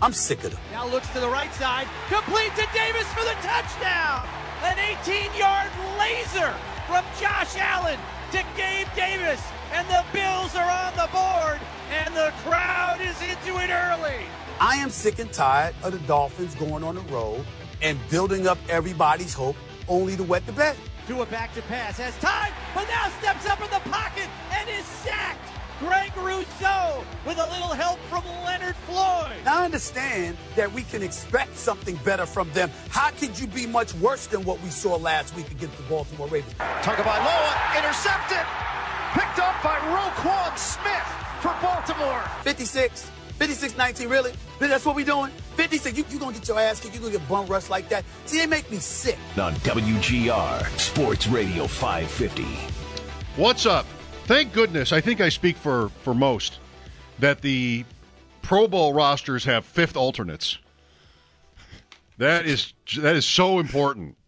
I'm sick of them. Now looks to the right side, complete to Davis for the touchdown. An 18-yard laser from Josh Allen to Gabe Davis, and the Bills are on the board, and the crowd is into it early. I am sick and tired of the Dolphins going on the road and building up everybody's hope only to wet the bed. Tua back to pass, has time, but now steps up in the pocket and is sacked. Greg Rousseau with a little help from Leonard Floyd. I understand that we can expect something better from them. How could you be much worse than what we saw last week against the Baltimore Ravens? Tagovailoa intercepted, picked up by Roquan Smith for Baltimore. 56, 56-19, really? That's what we doing? 56, you, you gonna get your ass kicked, you gonna get bum rushed like that. See, they make me sick. On WGR Sports Radio 550. What's up? Thank goodness, I think I speak for, for most, that the Pro Bowl rosters have fifth alternates. That is that is so important.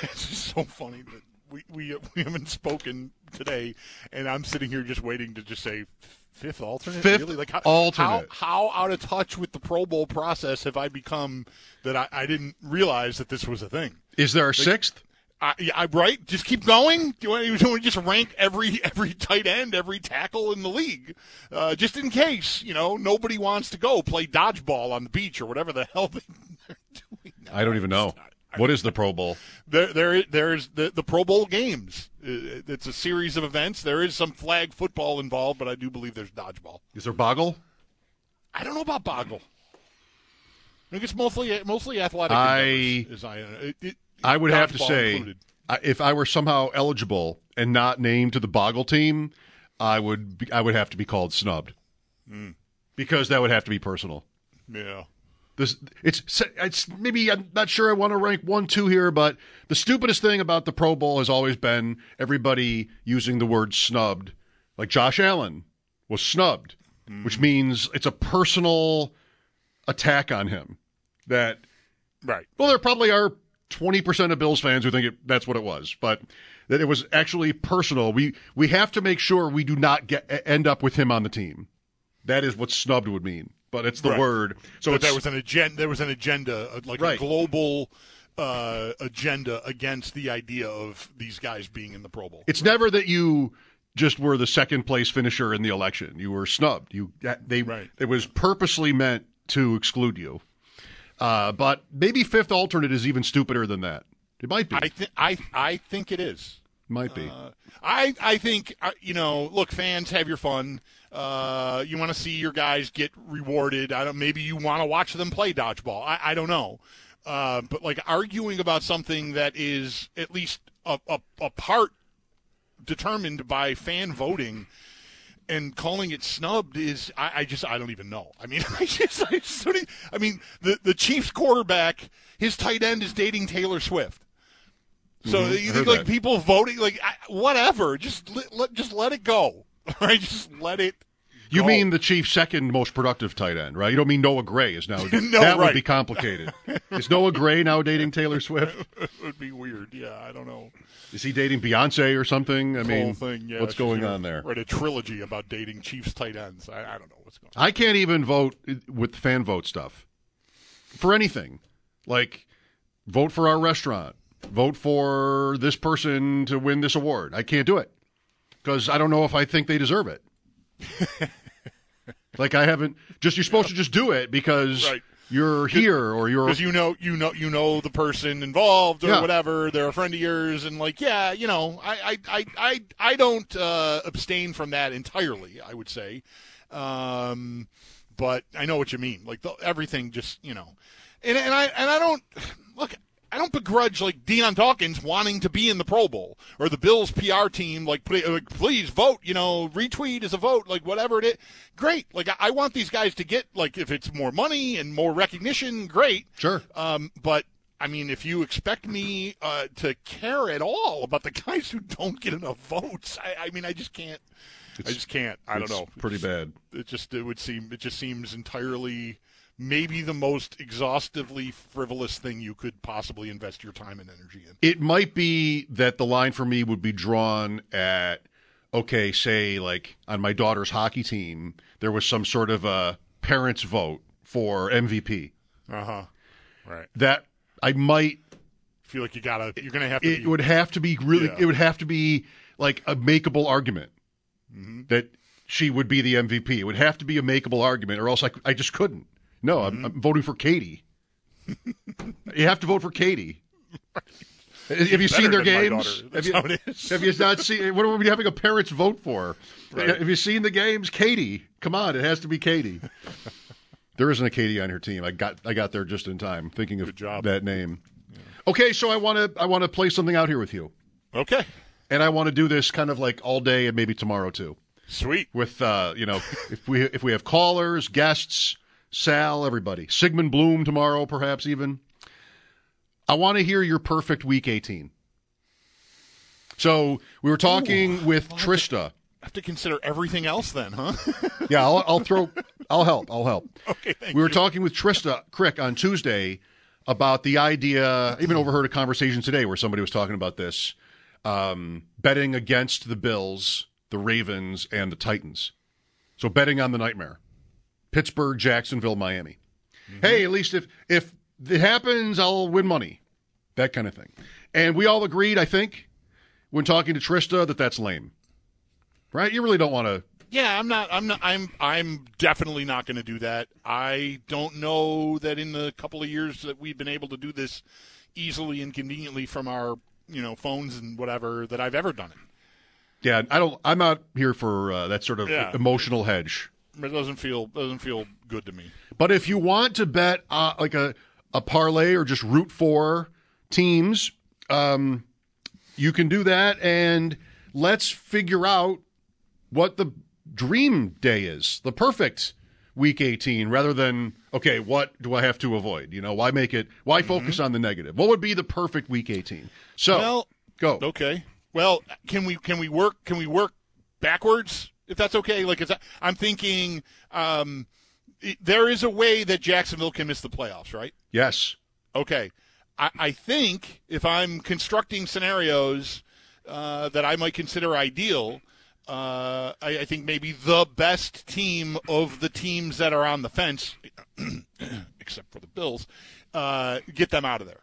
It's so funny that we, we we haven't spoken today, and I'm sitting here just waiting to just say fifth alternate. Fifth really? Like how, alternate. How, how out of touch with the Pro Bowl process have I become that I, I didn't realize that this was a thing? Is there a sixth? I, I right. Just keep going. Do you want, do you want to just rank every every tight end, every tackle in the league, uh, just in case you know nobody wants to go play dodgeball on the beach or whatever the hell they, are doing. I don't even know. What is the Pro Bowl? There, there, there's the the Pro Bowl games. Uh, It's a series of events. There is some flag football involved, but I do believe there's dodgeball. Is there Boggle? I don't know about Boggle. I think it's mostly mostly athletic. I- endeavors, I, it, it, I would have to say, included. If I were somehow eligible and not named to the Boggle team, I would be, I would have to be called snubbed Hmm. because that would have to be personal. yeah. This it's it's maybe I'm not sure I want to rank one two here, but the stupidest thing about the Pro Bowl has always been everybody using the word snubbed. Like Josh Allen was snubbed, which means it's a personal attack on him. That Right. well, there probably are twenty percent of Bills fans who think it, that's what it was, but that it was actually personal. We we have to make sure we do not get end up with him on the team. That is what snubbed would mean, but it's the Right. word. So but there was an agenda. There was an agenda, uh, like Right. a global uh, agenda against the idea of these guys being in the Pro Bowl. It's never that you just were the second place finisher in the election. You were snubbed. You they Right. it was purposely meant to exclude you. Uh, but maybe fifth alternate is even stupider than that. It might be. I think I I think it is. might be. Uh, I I think uh, you know. Look, fans, have your fun. Uh, you want to see your guys get rewarded. I don't. Maybe you want to watch them play dodgeball. I, I don't know. Uh, but like arguing about something that is at least a, a, a part determined by fan voting and calling it snubbed is I, I just I don't even know. I mean I just I, just don't I mean the the Chiefs quarterback his tight end is dating Taylor Swift. So Mhm, you think like that. people voting like I, whatever just let, let just let it go. Right? Just let it you mean the Chiefs' second most productive tight end, right? You don't mean Noah Gray is now. No, that would be complicated. is Noah Gray now dating Taylor Swift? it would be weird. Yeah, I don't know. Is he dating Beyonce or something? I mean, thing, yeah, what's going on there? Write a trilogy about dating Chiefs tight ends. I, I don't know what's going on. I can't even vote with fan vote stuff for anything. Like, vote for our restaurant, vote for this person to win this award. I can't do it because I don't know if I think they deserve it. Like, I haven't. Just you're supposed to just do it because Right. you're here or you're because you know you know you know the person involved or Yeah. whatever they're a friend of yours and like yeah you know i i i i, I don't uh, abstain from that entirely i would say um but i know what you mean like the, everything just you know and and i and i don't look I don't begrudge like Dion Dawkins wanting to be in the Pro Bowl or the Bills PR team like, put- like please vote, you know, retweet as a vote, like whatever it is. Great. Like I, want these guys to get like if it's more money and more recognition, great. Sure. Um, but I mean, if you expect me uh, to care at all about the guys who don't get enough votes, I, I mean, I just can't. I just can't. I don't know. pretty It's- bad. It just it would seem it just seems entirely maybe the most exhaustively frivolous thing you could possibly invest your time and energy in. It might be that the line for me would be drawn at okay, say like on my daughter's hockey team, there was some sort of a parents vote for MVP. Uh huh. Right. That I might Feel like you gotta. You're gonna have to. it be, would have to be really Yeah. it would have to be like a makeable argument Mm-hmm. that she would be the MVP. It would have to be a makeable argument or else I, I just couldn't. No, Mm-hmm. I'm, I'm voting for Katie. you have to vote for Katie. Have you seen their games? Have That's you, how it is. have you not seen? What are we having a parents vote for? Right. Have you seen the games? Katie, come on, it has to be Katie. there isn't a Katie on her team. I got I got there just in time, thinking of that name. Okay, so I want to I want to play something out here with you, okay. and I want to do this kind of like all day and maybe tomorrow too. Sweet. With uh, you know, if we if we have callers, guests, Sal, everybody, Sigmund Bloom tomorrow, perhaps even. I want to hear your perfect week 18. So we were talking with Trista. I have to consider everything else then, huh? Yeah, I'll, I'll throw. I'll help. I'll help. okay. Thank we were you. talking with Trista Crick on Tuesday about the idea. I even overheard a conversation today where somebody was talking about this um, betting against the Bills, the Ravens, and the Titans. So betting on the nightmare: Pittsburgh, Jacksonville, Miami. Hey, at least if if it happens, I'll win money. That kind of thing. And we all agreed, I think, when talking to Trista, that that's lame. Right? You really don't want to. Yeah, I'm not. I'm not. I'm. I'm definitely not going to do that. I don't know that in the couple of years that we've been able to do this easily and conveniently from our, you know, phones and whatever that I've ever done it. Yeah, I don't. I'm not here for uh, that sort of Yeah. emotional hedge. It doesn't feel doesn't feel good to me. But if you want to bet uh, like a a parlay or just root for teams, um, you can do that. And let's figure out what the dream day is, the perfect week 18, rather than okay, what do I have to avoid? You know, why make it? Why focus on the negative? What would be the perfect week 18? So Well, go. Okay. Well, can we can we work can we work backwards if that's okay? Like, I'm thinking um, there is a way that Jacksonville can miss the playoffs, right? Yes. Okay. I, I think if I'm constructing scenarios uh, that I might consider ideal, uh, I, I think maybe the best team of the teams that are on the fence, except for the Bills, uh, get them out of there.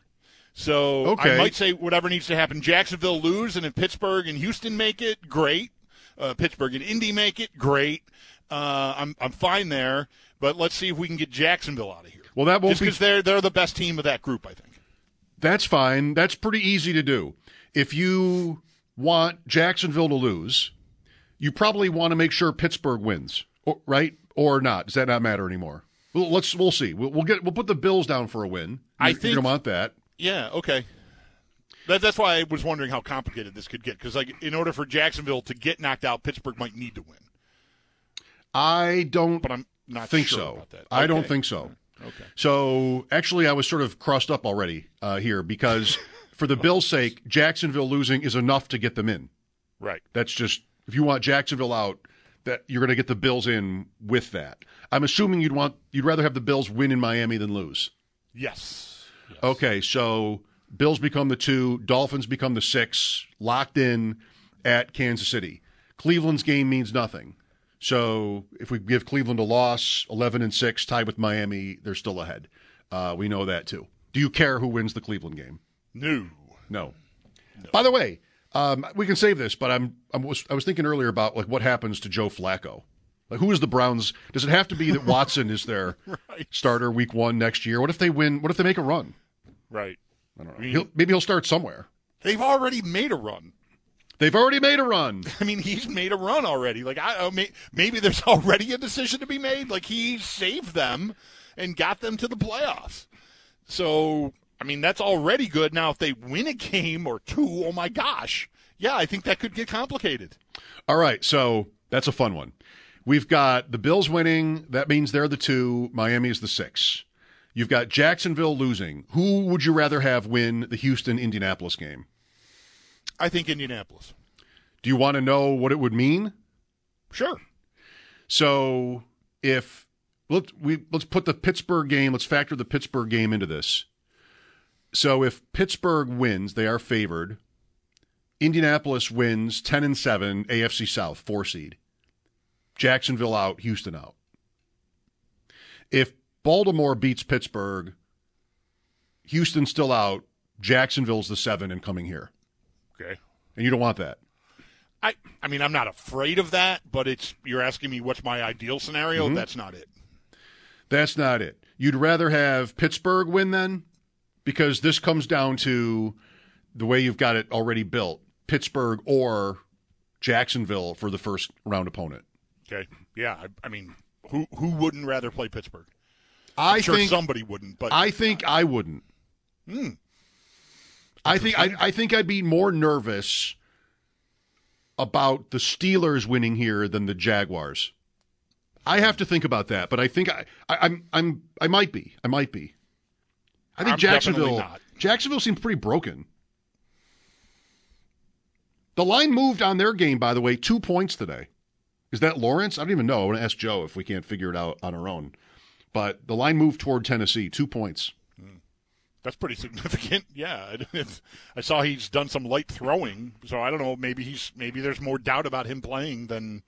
So Okay. I might say whatever needs to happen. Jacksonville lose, and if Pittsburgh and Houston make it, great. Uh, Pittsburgh and Indy make it, great. Uh, I'm I'm fine there, but let's see if we can get Jacksonville out of here. Well, that won't Just be because they're they're the best team of that group, I think. That's fine. That's pretty easy to do. If you want Jacksonville to lose, you probably want to make sure Pittsburgh wins, or, right? Or not? Does that not matter anymore? Well, let's we'll see. We'll, we'll get we'll put the Bills down for a win. I You're- you're think- gonna want that. Yeah. Okay. That, that's why I was wondering how complicated this could get. Because like, in order for Jacksonville to get knocked out, Pittsburgh might need to win. I don't But I'm not think sure so. about that. I don't think so. Okay. So actually, I was sort of crossed up already uh, here because for the Bills' sake, Jacksonville losing is enough to get them in. Right. That's just if you want Jacksonville out, that you're going to get the Bills in with that. I'm assuming you'd want you'd rather have the Bills win in Miami than lose. Yes. Yes. Okay, so Bills become the two, Dolphins become the six, locked in at Kansas City. Cleveland's game means nothing. So if we give Cleveland a loss, 11 and 6, tied with Miami, they're still ahead. Uh, we know that too. Do you care who wins the Cleveland game? No. No. By the way, um, we can save this, but I'm, I'm was, I was thinking earlier about like what happens to Joe Flacco. Like, who is the Browns? Does it have to be that Watson is their Right. starter week one next year? What if they win? What if they make a run? Right. I don't know. I mean- He'll, maybe he'll start somewhere. They've already made a run. They've already made a run. I mean, he's made a run already. Like, I uh, may, maybe there's already a decision to be made. Like, he saved them and got them to the playoffs. So, I mean, that's already good. Now, if they win a game or two, oh my gosh, yeah, I think that could get complicated. All right, so that's a fun one. We've got the Bills winning. That means they're the two. Miami is the six. You've got Jacksonville losing. Who would you rather have win the Houston Indianapolis game? I think Indianapolis. Do you want to know what it would mean? Sure. So if let's we let's put the Pittsburgh game, let's factor the Pittsburgh game into this. So if Pittsburgh wins, they are favored. Indianapolis wins 10 and 7, AFC South, 4 seed. Jacksonville out, Houston out. If Baltimore beats Pittsburgh, Houston's still out, Jacksonville's the 7 and coming here. Okay. And you don't want that. I, I mean, I'm not afraid of that, but it's you're asking me what's my ideal scenario. Mm-hmm. That's not it. That's not it. You'd rather have Pittsburgh win then? Because this comes down to the way you've got it already built Pittsburgh or Jacksonville for the first round opponent. Okay. Yeah. I, I mean, who who wouldn't rather play Pittsburgh? I I'm sure think somebody wouldn't, but I think I wouldn't. Hmm. I think I, I think I'd be more nervous about the Steelers winning here than the Jaguars. I have to think about that, but I think I, I I'm I'm I might be. I might be. I think I'm definitely Jacksonville not. Jacksonville seems pretty broken. The line moved on their game, by the way, two points today. Is that Lawrence? I don't even know. I want to ask Joe if we can't figure it out on our own. But the line moved toward Tennessee, two points. that's pretty significant. Yeah. I saw he's done some light throwing, so I don't know. Maybe he's maybe there's more doubt about him playing than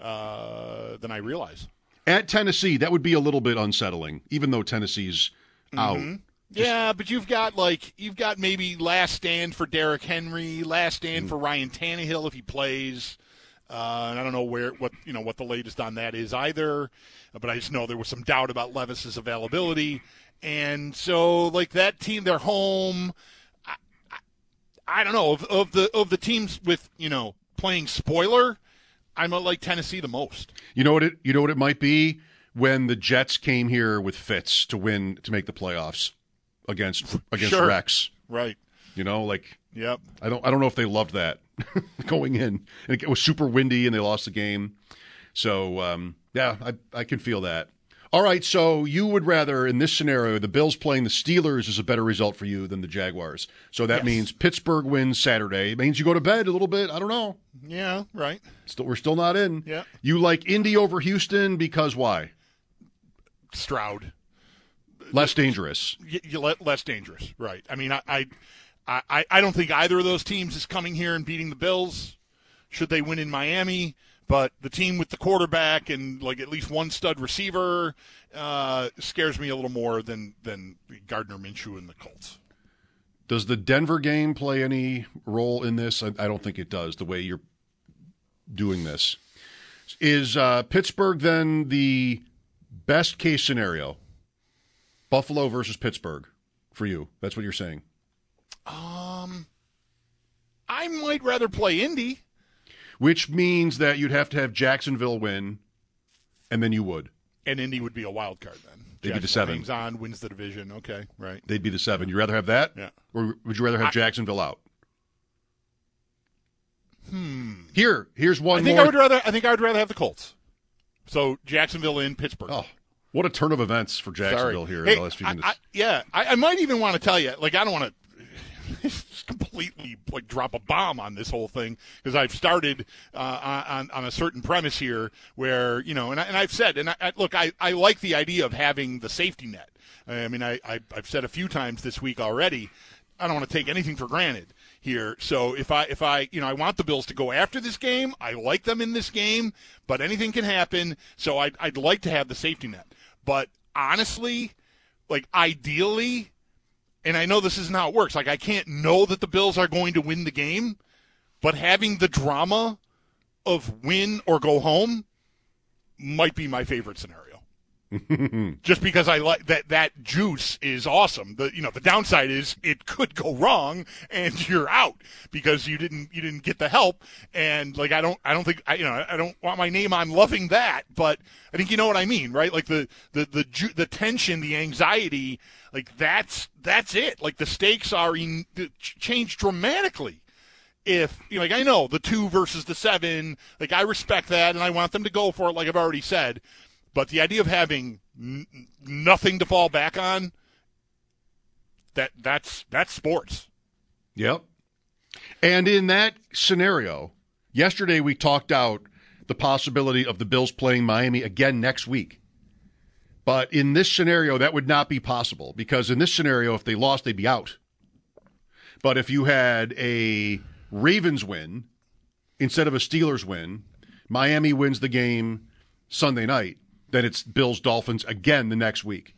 uh, than I realize. At Tennessee, that would be a little bit unsettling, even though Tennessee's out. Mm-hmm. yeah, but you've got like you've got maybe last stand for Derrick Henry, last stand for Ryan Tannehill if he plays. Uh, and I don't know where what you know what the latest on that is either, but I just know there was some doubt about Levis's availability, and so like that team, they're home. I, I, I don't know of, of the of the teams with you know playing spoiler. I'm like Tennessee the most. You know what it you know what it might be when the Jets came here with Fitz to win to make the playoffs against against Sure. Rex. Right. You know, like Yep. I don't I don't know if they loved that going in. And it was super windy and they lost the game. So um, yeah, I I can feel that. All right, so you would rather in this scenario the Bills playing the Steelers is a better result for you than the Jaguars. So that Yes. means Pittsburgh wins Saturday. It means you go to bed a little bit. I don't know. Yeah. Right. Still, we're still not in. Yeah. You like Indy over Houston because why? Stroud. Less dangerous. y- y- le- less dangerous, right? I mean, I, I, I, I don't think either of those teams is coming here and beating the Bills. Should they win in Miami? But the team with the quarterback and like at least one stud receiver uh, scares me a little more than than Gardner Minshew and the Colts. Does the Denver game play any role in this? I, I don't think it does. The way you're doing this is uh, Pittsburgh then the best case scenario? Buffalo versus Pittsburgh for you. That's what you're saying. Um, I might rather play Indy. Which means that you'd have to have Jacksonville win, and then you would. And Indy would be a wild card then. They'd be the seven. hangs on, wins the division. Okay, right. They'd be the seven. You'd rather have that? Yeah. Or would you rather have I- Jacksonville out? Hmm. Here, here's one I think more. I would rather. I think I would rather have the Colts. So Jacksonville in Pittsburgh. Oh, what a turn of events for Jacksonville here Hey, in the last few I- minutes. I- yeah, I, I might even want to tell you. Like, I don't want to just completely like drop a bomb on this whole thing because I've started uh, on on a certain premise here where you know, and, I, and I've said, and I, I, look, I, I like the idea of having the safety net. I mean, I, I I've said a few times this week already. I don't want to take anything for granted here. So if I if I you know I want the Bills to go after this game, I like them in this game, but anything can happen. So I'd, I'd like to have the safety net. But honestly, like ideally, and I know this isn't how it works. Like I can't know that the Bills are going to win the game, but having the drama of win or go home might be my favorite scenario. Just because I like that that juice is awesome. The you know the downside is it could go wrong and you're out because you didn't you didn't get the help and like I don't I don't think I you know I don't want my name on loving that but I think you know what I mean right like the the the ju- the tension the anxiety like that's that's it like the stakes are in, changed dramatically if you know, like I know the two versus the seven, like I respect that and I want them to go for it, like I've already said. But the idea of having n- nothing to fall back on, that that's that's sports. Yep. And in that scenario, yesterday we talked out the possibility of the Bills playing Miami again next week. But in this scenario, that would not be possible because in this scenario, if they lost, they'd be out. But if you had a Ravens win instead of a Steelers win, Miami wins the game Sunday night, then it's Bills Dolphins again the next week.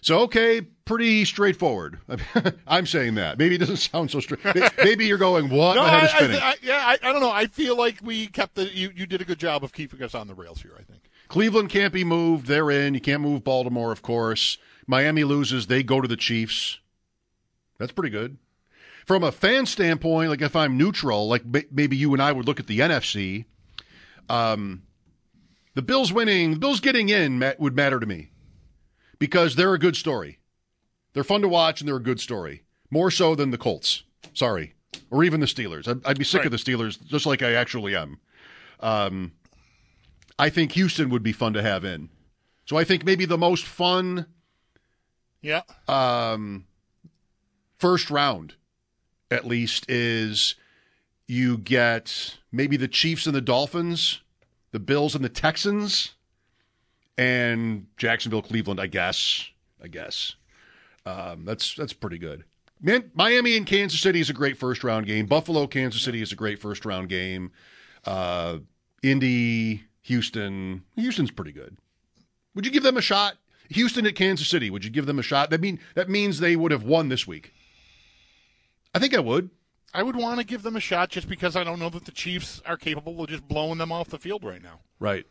So okay, pretty straightforward. I'm saying that. Maybe it doesn't sound so straight. Maybe you're going what? No, I. I, I, yeah, I, I don't know. I feel like we kept the you, you did a good job of keeping us on the rails here. I think Cleveland can't be moved. They're in. You can't move Baltimore, of course. Miami loses. They go to the Chiefs. That's pretty good. From a fan standpoint, like if I'm neutral, like maybe you and I would look at the NFC. Um, the Bills winning, the Bills getting in would matter to me because they're a good story. They're fun to watch and they're a good story. More so than the Colts. Sorry. Or even the Steelers. I'd, I'd be sick Right. of the Steelers just like I actually am. Um, I think Houston would be fun to have in. So I think maybe the most fun yeah. um, first round, at least, is you get maybe the Chiefs and the Dolphins, the Bills and the Texans, and Jacksonville, Cleveland. I guess. I guess. Um, that's that's pretty good. Man, Miami and Kansas City is a great first round game. Buffalo, Kansas City is a great first round game. Uh, Indy, Houston. Houston's pretty good. Would you give them a shot? Houston at Kansas City. Would you give them a shot? That mean that means they would have won this week. I think I would. I would want to give them a shot just because I don't know that the Chiefs are capable of just blowing them off the field right now. Right.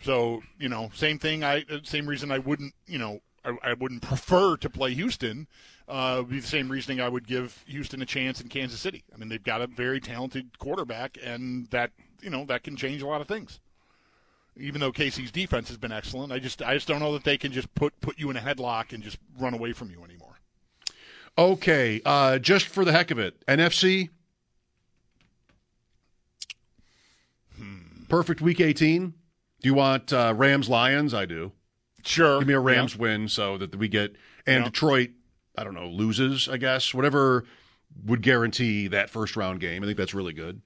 So you know, same thing. I uh, same reason I wouldn't you know I, I wouldn't prefer to play Houston. Uh, would be the same reasoning I would give Houston a chance in Kansas City. I mean, they've got a very talented quarterback, and that you know that can change a lot of things. Even though Casey's defense has been excellent, I just I just don't know that they can just put put you in a headlock and just run away from you anymore. Okay, uh, just for the heck of it, NFC. Perfect week 18. Do you want uh, Rams Lions? I do. Sure, Give me a Rams Yeah. win so that we get and Yeah. Detroit. I don't know loses. I guess whatever would guarantee that first round game. I think that's really good.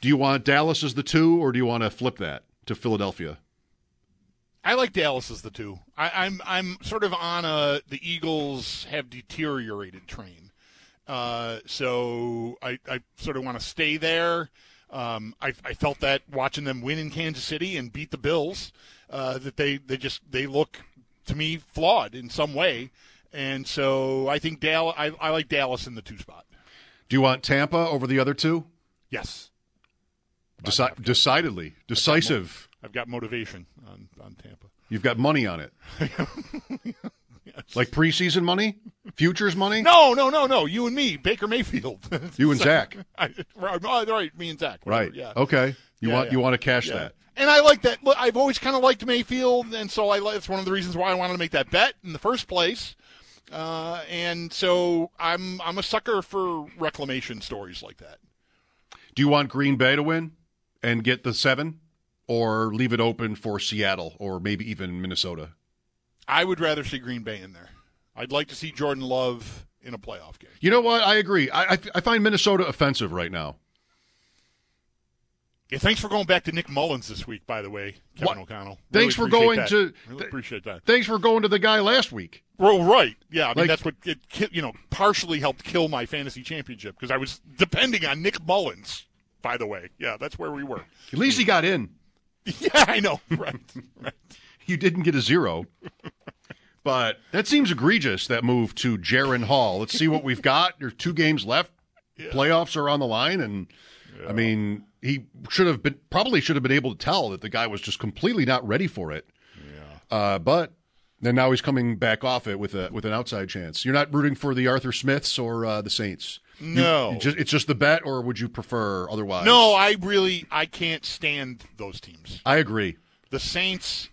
Do you want Dallas as the two, or do you want to flip that to Philadelphia? I like Dallas as the two. I, I'm I'm sort of on a the Eagles have deteriorated train, uh, so I, I sort of want to stay there. Um, I, I felt that watching them win in Kansas City and beat the Bills, uh, that they, they just they look to me flawed in some way, and so I think Dallas. I, I like Dallas in the two spot. Do you want Tampa over the other two? Yes, Deci- decidedly, decisive. I've got motivation on on Tampa. You've got money on it. Like preseason money, futures money. No, no, no, no. You and me, Baker Mayfield. You and Zach. I, right, right, me and Zach. Right. Yeah. Okay. You Yeah, want yeah. you want to cash Yeah. that. And I like that. Look, I've always kind of liked Mayfield, and so I like, that's one of the reasons why I wanted to make that bet in the first place. Uh, and so I'm I'm a sucker for reclamation stories like that. Do you want Green Bay to win and get the seven, or leave it open for Seattle or maybe even Minnesota? I would rather see Green Bay in there. I'd like to see Jordan Love in a playoff game. You know what? I agree. I I, I find Minnesota offensive right now. Yeah, thanks for going back to Nick Mullens this week, by the way, Kevin What? O'Connell. Thanks for going that. to- Really appreciate that. Thanks for going to the guy last week. Well, right. Yeah, I mean Like- that's what it you know partially helped kill my fantasy championship because I was depending on Nick Mullens. By the way, yeah, that's where we were. At least he got in. Yeah, I know. Right. right. You didn't get a zero. But that seems egregious, that move to Jaren Hall. Let's see what we've got. There's two games left. Playoffs are on the line, and I mean, he should have been probably should have been able to tell that the guy was just completely not ready for it. Yeah. Uh, but then now he's coming back off it with a with an outside chance. You're not rooting for the Arthur Smiths or uh, the Saints. You- No. you just, it's just the bet, or would you prefer otherwise? No, I really I can't stand those teams. I agree. The Saints,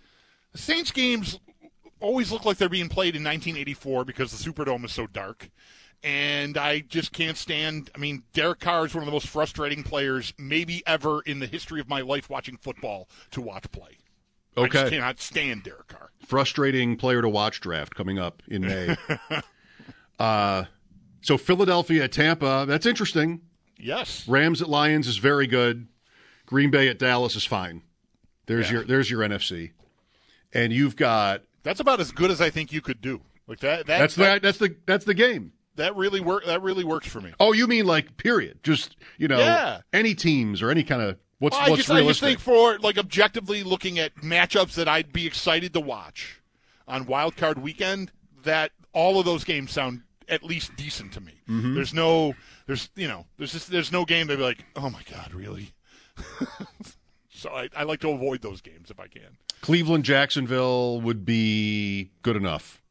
the Saints games always look like they're being played in 1984 because the Superdome is so dark. And I just can't stand. I mean, Derek Carr is one of the most frustrating players maybe ever in the history of my life watching football to watch play. I just cannot stand Derek Carr. Frustrating player to watch draft coming up in May. uh, so Philadelphia at Tampa, that's interesting. Yes. Rams at Lions is very good. Green Bay at Dallas is fine. There's Yeah. your there's your NFC, and you've got That's about as good as I think you could do. Like that. that that's that, the that's the that's the game. that really work. That really works for me. Oh, you mean like period? Just you know, Yeah. any teams or any kind of what's Well, I what's just, I just think for like objectively looking at matchups that I'd be excited to watch on Wild Card Weekend, that all of those games sound at least decent to me. Mm-hmm. There's no, there's you know, there's just there's no game that'd be like, oh my god, really. so I, I like to avoid those games if I can. Cleveland Jacksonville would be good enough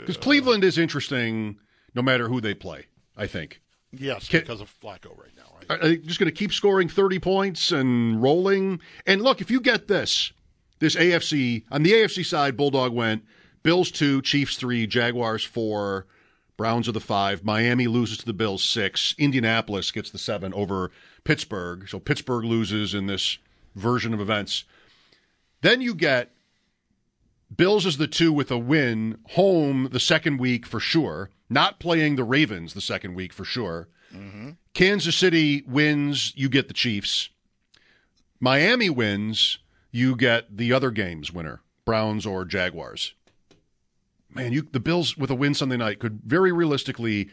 because Cleveland is interesting no matter who they play. I think. Yes, Can- because of Flacco right now. Are they just going to keep scoring 30 points and rolling? And look, if you get this, this AFC, on the AFC side, Bulldog went Bills 2, Chiefs 3, Jaguars 4, Browns are the 5, Miami loses to the Bills 6, Indianapolis gets the 7 over Pittsburgh. So Pittsburgh loses in this version of events. Then you get Bills as the 2 with a win, home the second week for sure, not playing the Ravens the second week for sure. Kansas City wins, you get the Chiefs. Miami wins, you get the other games winner, Browns or Jaguars. Man, you the Bills with a win Sunday night could very realistically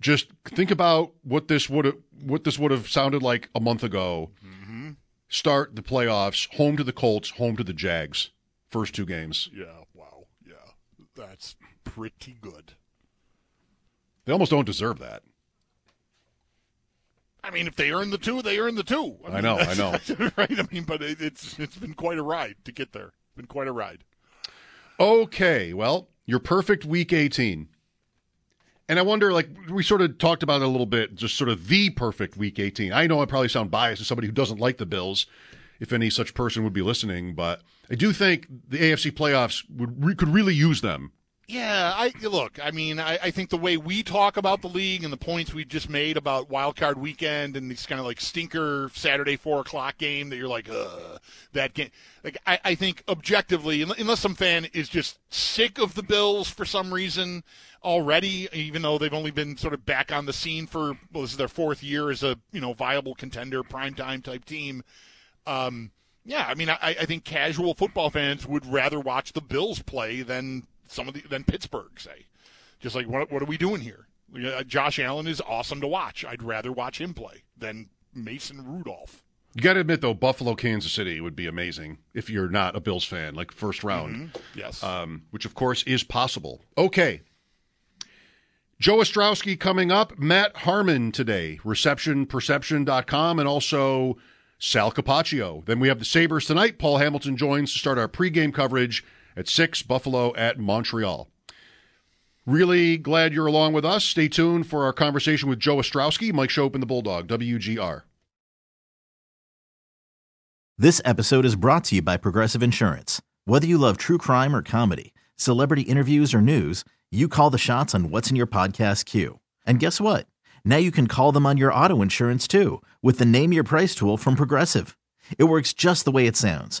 just think about what this would what this would have sounded like a month ago. Start the playoffs, home to the Colts, home to the Jags. First two games. Yeah. Wow. Yeah. That's pretty good. They almost don't deserve that. I mean, if they earn the two, they earn the two. I mean, know, I know. right. I mean, but it, it's it's been quite a ride to get there. It's been quite a ride. Okay, well, your perfect week 18. And I wonder, like, we sort of talked about it a little bit, just sort of the perfect week 18. I know I probably sound biased as somebody who doesn't like the Bills, if any such person would be listening, but I do think the AFC playoffs would re- could really use them. Yeah, I look. I mean, I, I think the way we talk about the league and the points we just made about Wild Card Weekend and these kind of like stinker Saturday four o'clock game that you're like, Ugh, that game. Like, I, I think objectively, unless some fan is just sick of the Bills for some reason already, even though they've only been sort of back on the scene for well, this is their fourth year as a you know viable contender, primetime type team. Um, yeah, I mean, I, I think casual football fans would rather watch the Bills play than some of the than Pittsburgh, say. Just like what what are we doing here? Uh, Josh Allen is awesome to watch. I'd rather watch him play than Mason Rudolph. You got to admit, though, Buffalo, Kansas City would be amazing if you're not a Bills fan, like first round. Yes. um, which of course is possible. Okay. Joe Ostrowski coming up, Matt Harmon today, receptionperception.com, and also Sal Capaccio. Then we have the Sabres tonight. Paul Hamilton joins to start our pregame coverage at 6, Buffalo at Montreal. Really glad you're along with us. Stay tuned for our conversation with Joe Ostrowski, Mike Schopp, and the Bulldog, WGR. This episode is brought to you by Progressive Insurance. Whether you love true crime or comedy, celebrity interviews or news, you call the shots on what's in your podcast queue. And guess what? Now you can call them on your auto insurance too with the Name Your Price tool from Progressive. It works just the way it sounds.